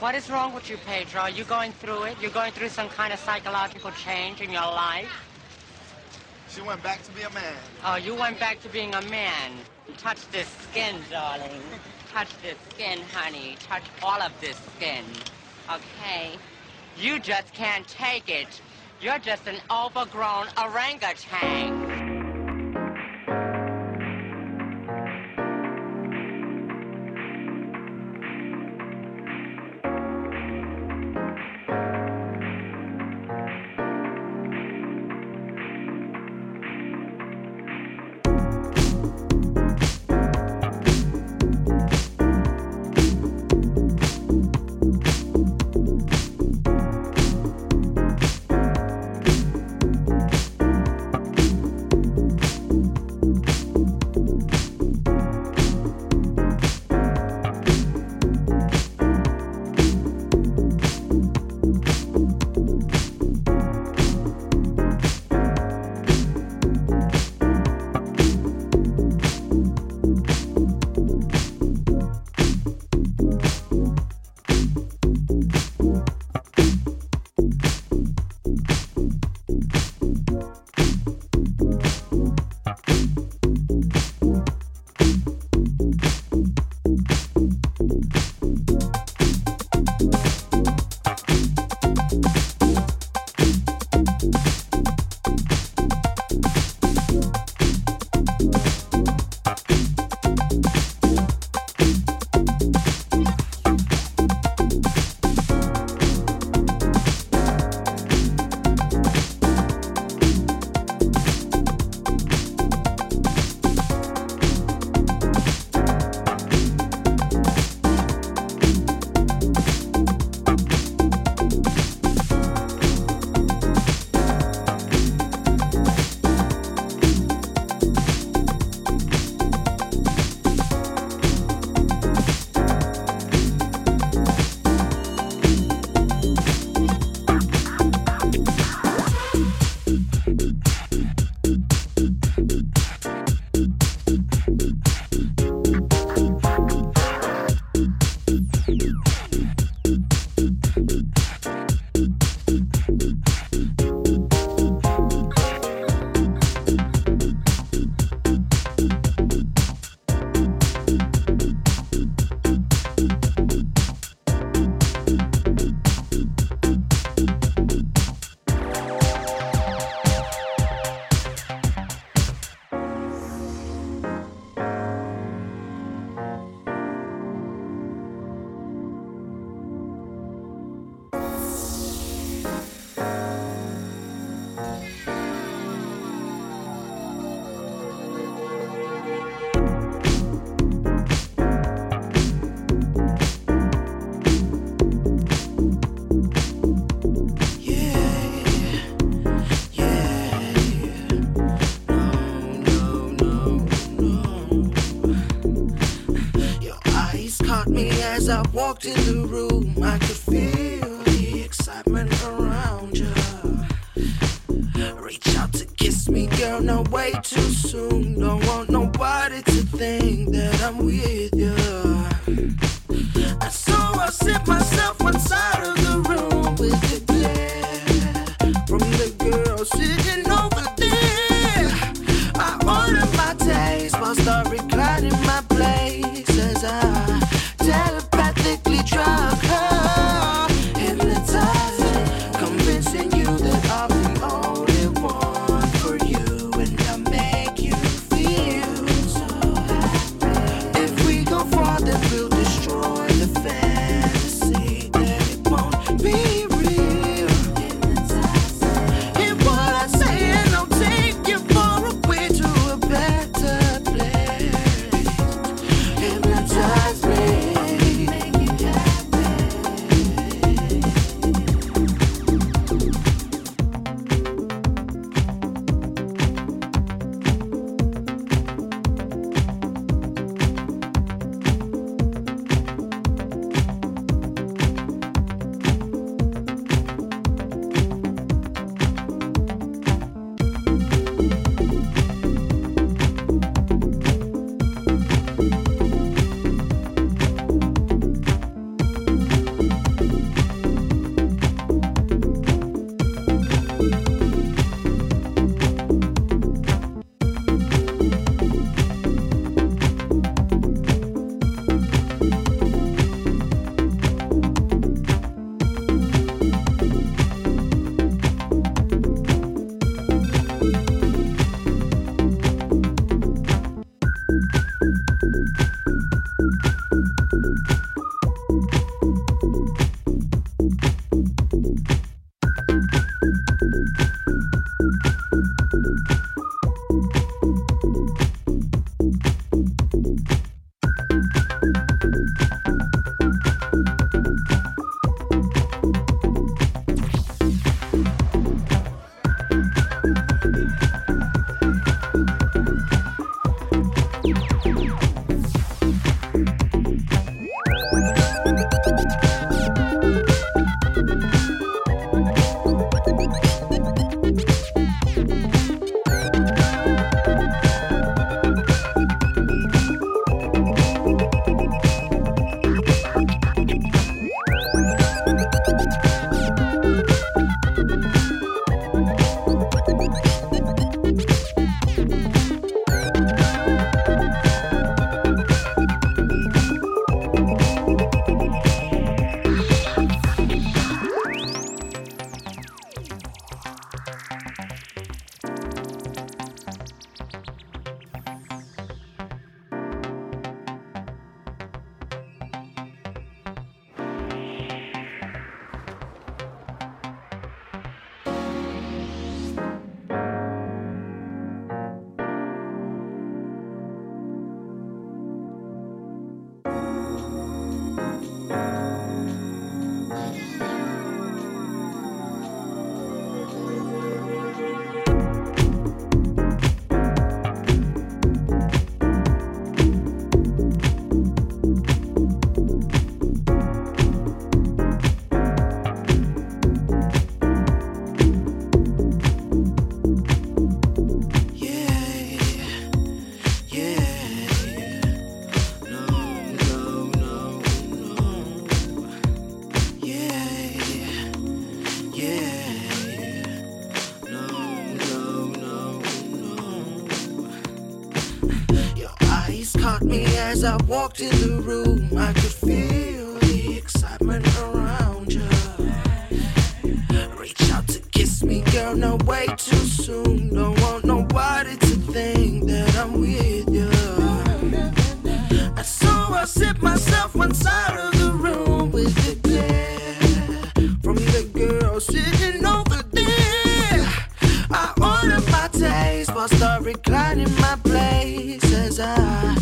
What is wrong with you, Pedro? Are you going through it? You're going through some kind of psychological change in your life? She went back to be a man. Oh, you went back to being a man. Touch this skin, darling. Touch this skin, honey. Touch all of this skin. Okay? You just can't take it. You're just an overgrown orangutan. Walked in the room, as I walked in the room. I could feel the excitement around you. Reach out to kiss me, girl, no way too soon. Don't want nobody to think that I'm with you. So I sit myself one side of the room with the glare from the girl sitting over there. I order my taste, while start reclining my place as I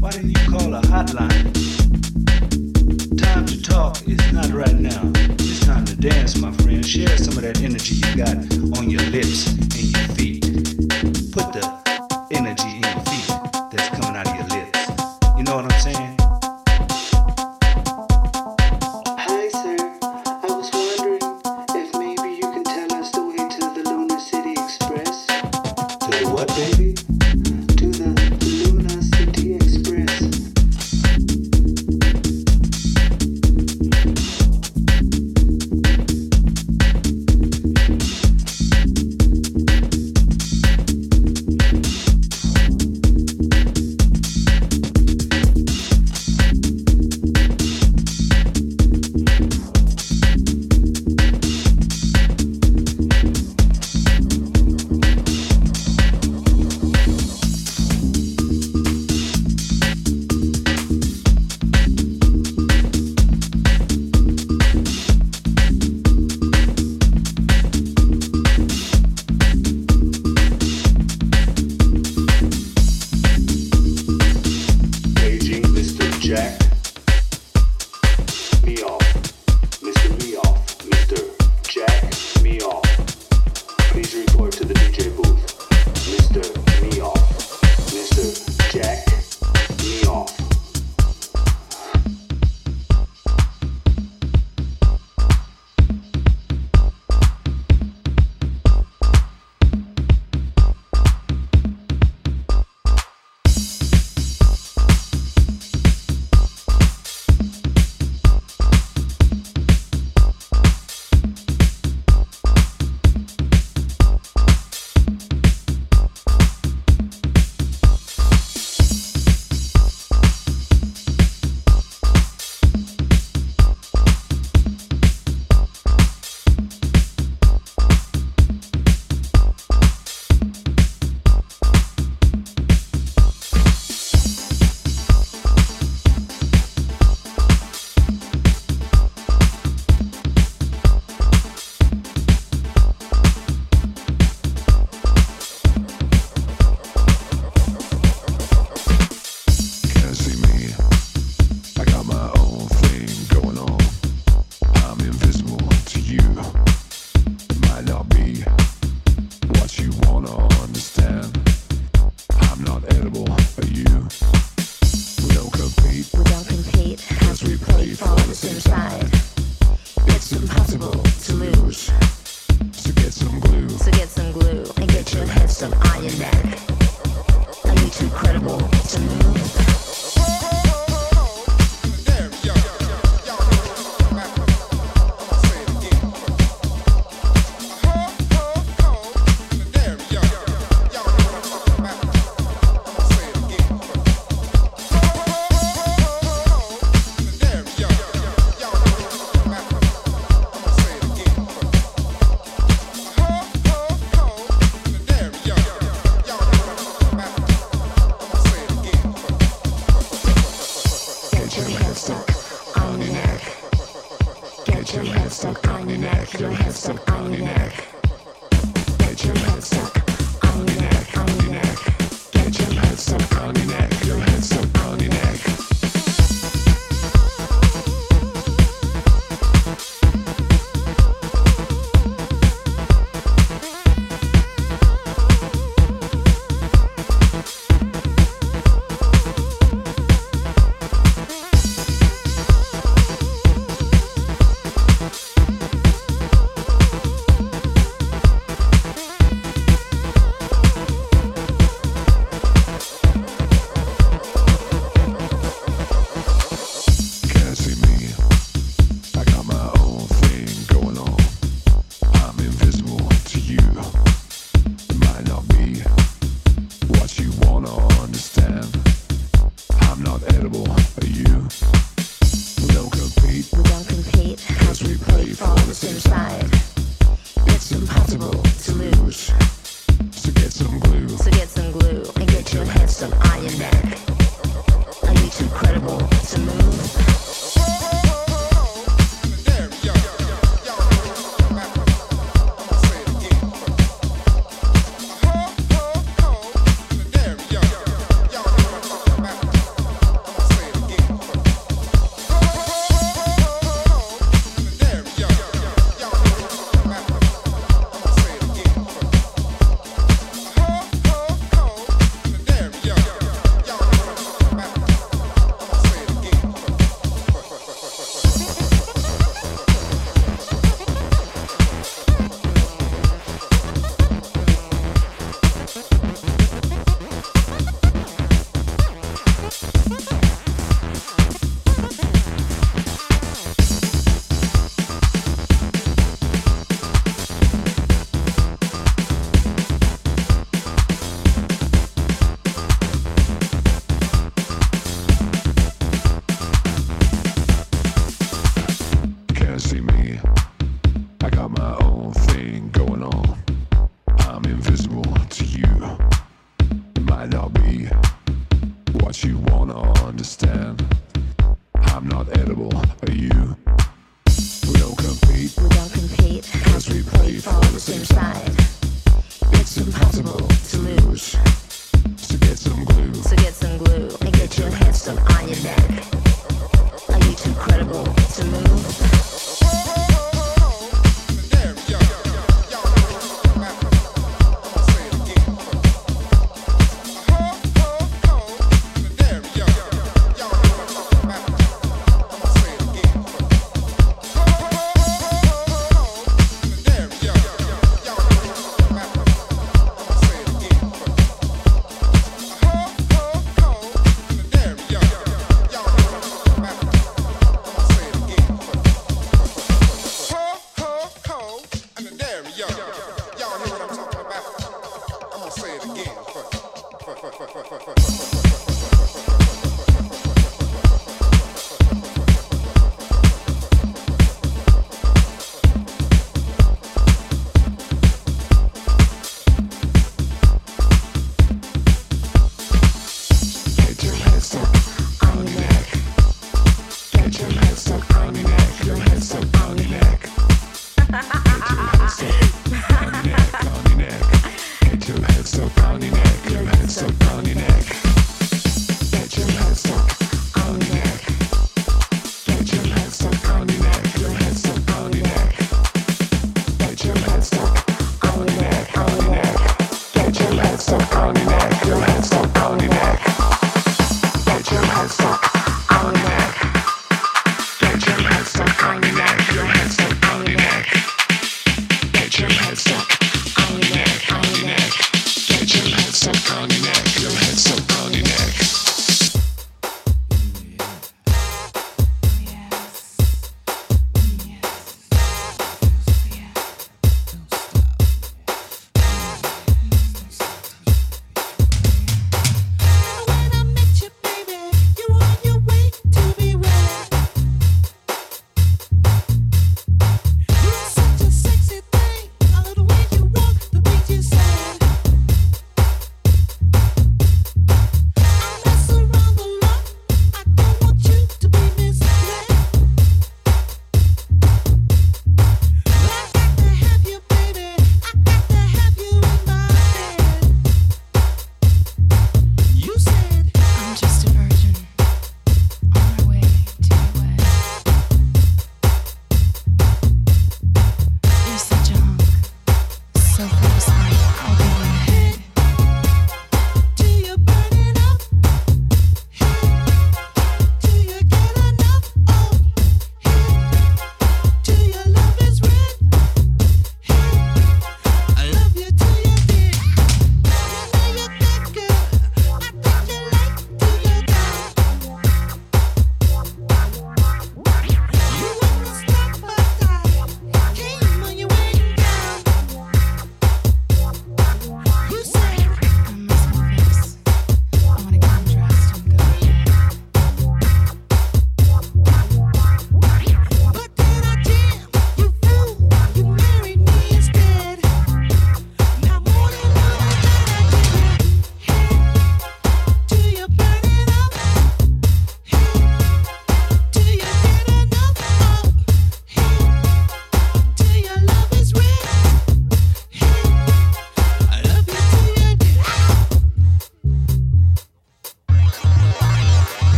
Why didn't you call a hotline? Time to talk is not right now. It's time to dance, my friend. Share some of that energy you got on your lips.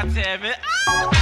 God damn it. Ah!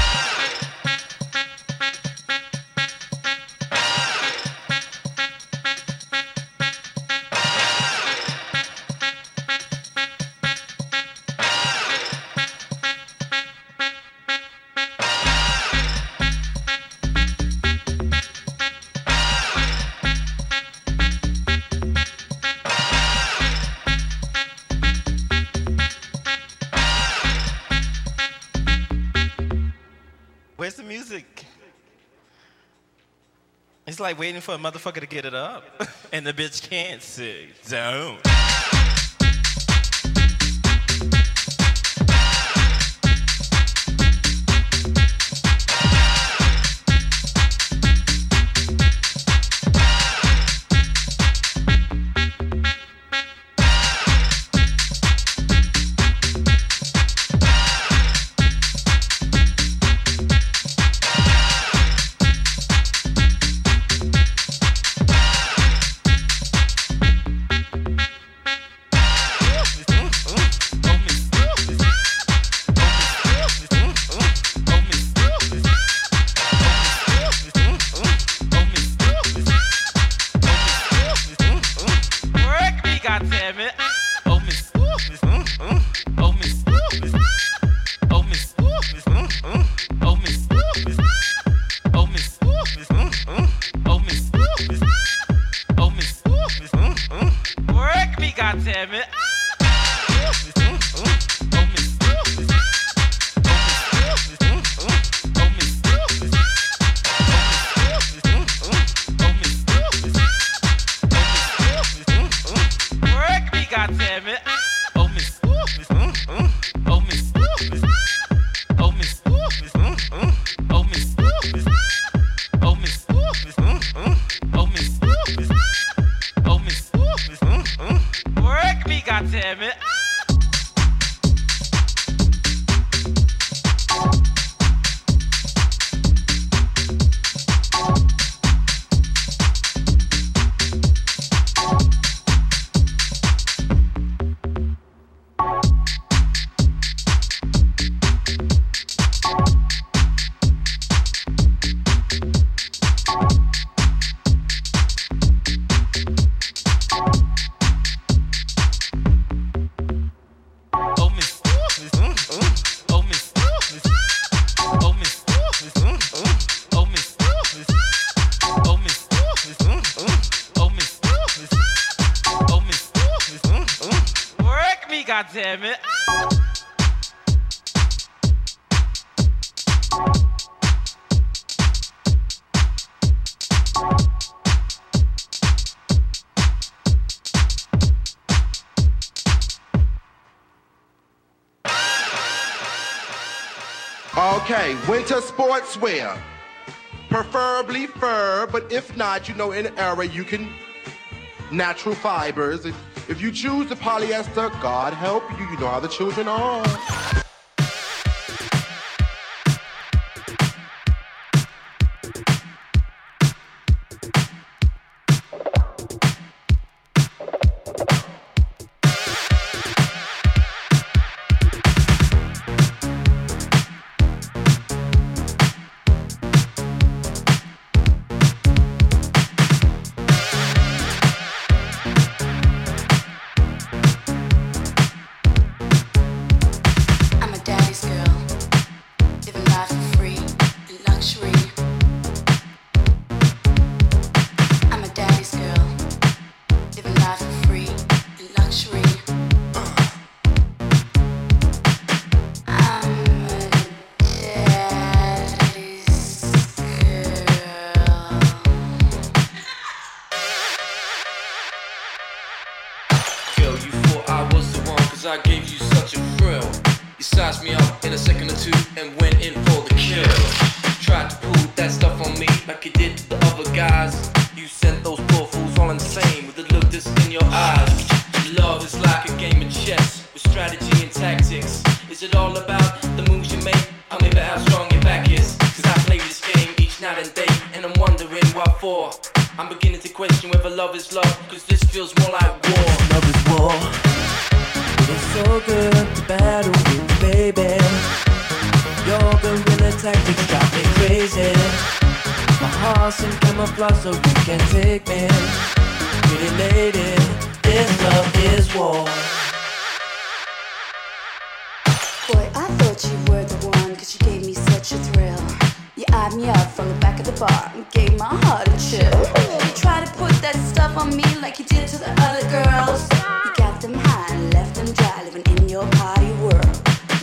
It's like waiting for a motherfucker to get it up, and the bitch can't sit down. Okay, winter sportswear. Preferably fur, but if not, you know, in era you can natural fibers. If you choose the polyester, God help you. You know how the children are. A. You tried to put that stuff on me like you did to the other girls. You got them high and left them dry, living in your party world.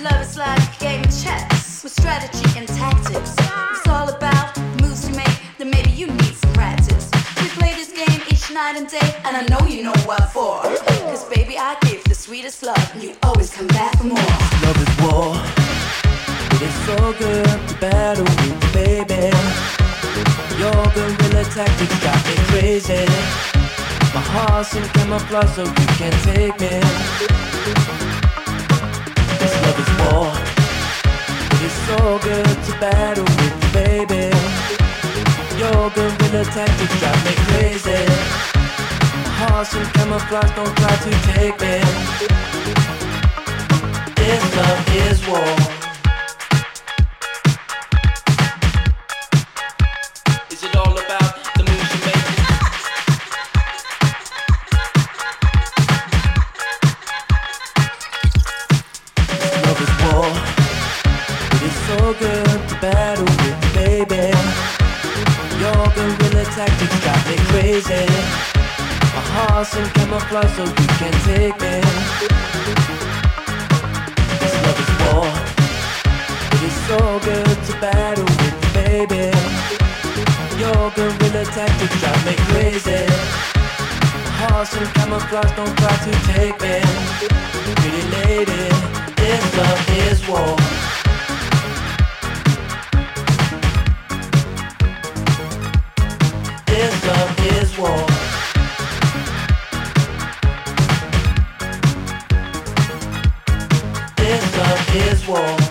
Love is like a game of chess with strategy and tactics. It's all about moves you make, then maybe you need some practice. We play this game each night and day, and I know you know what for. Cause baby, I give the sweetest love, and you always come back for more. Love is war. It is so good to battle with you, baby. Tactics got me crazy. My heart's in camouflage so you can't take me. This love is war. It is so good to battle with you, baby. Your guerrilla tactics drive me crazy. My heart's in camouflage, don't try to take me. This love is war. In so you can take me. This love is war. It is so good to battle with baby. Your guerrilla tactics drive me crazy. Heart's in camouflage, don't try to take me. Pretty lady, this love is war. Love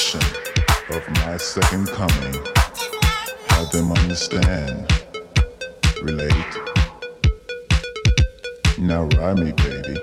portion of my second coming. Have them understand, relate. Now ride me, baby.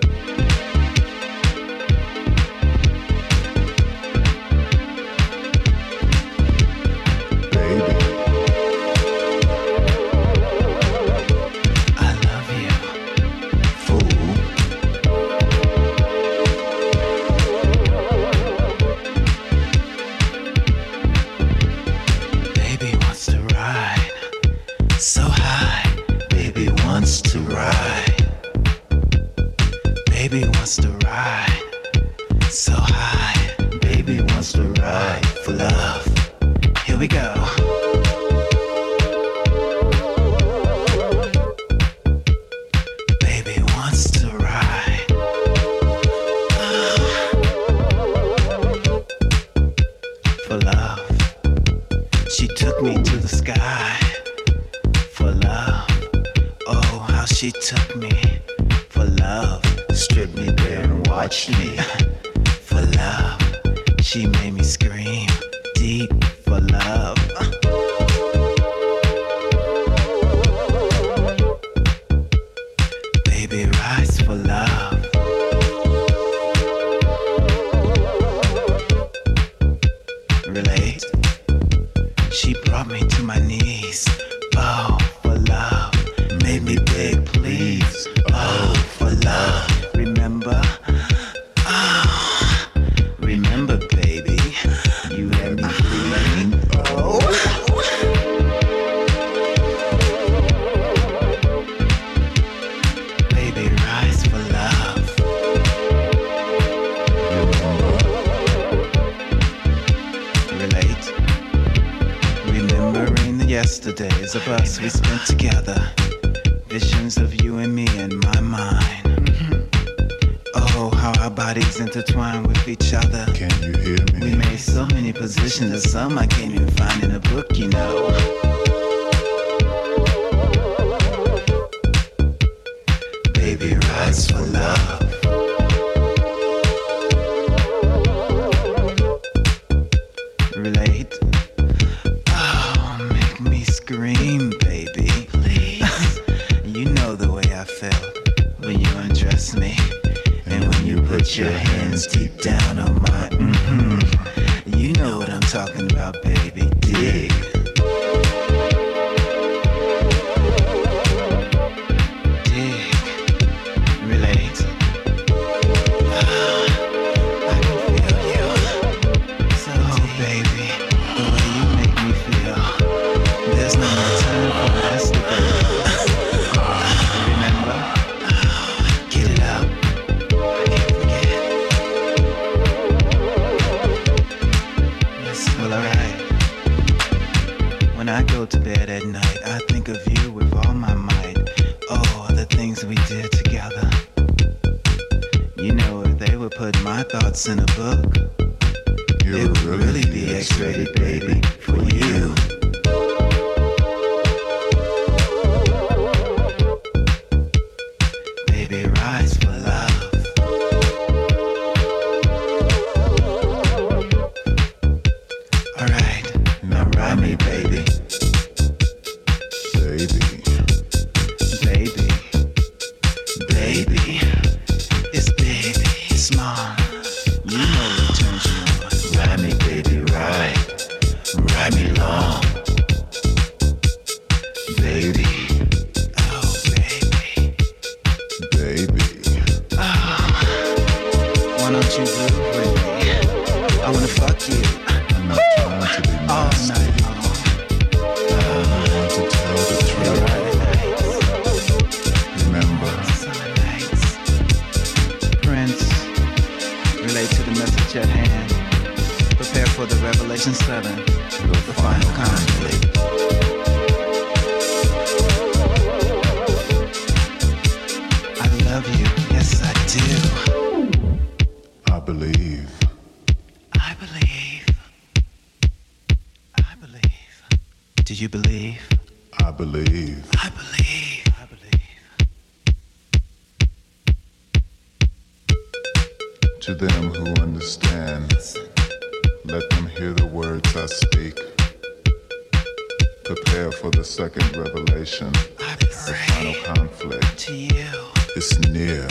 Prepare for the second revelation. The final conflict. To you. It's near,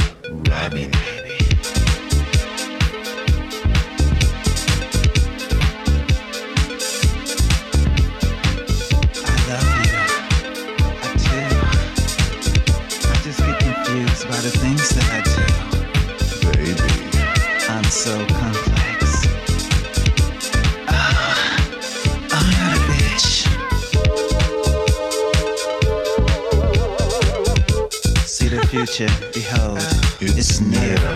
Rodney. behold, it's near.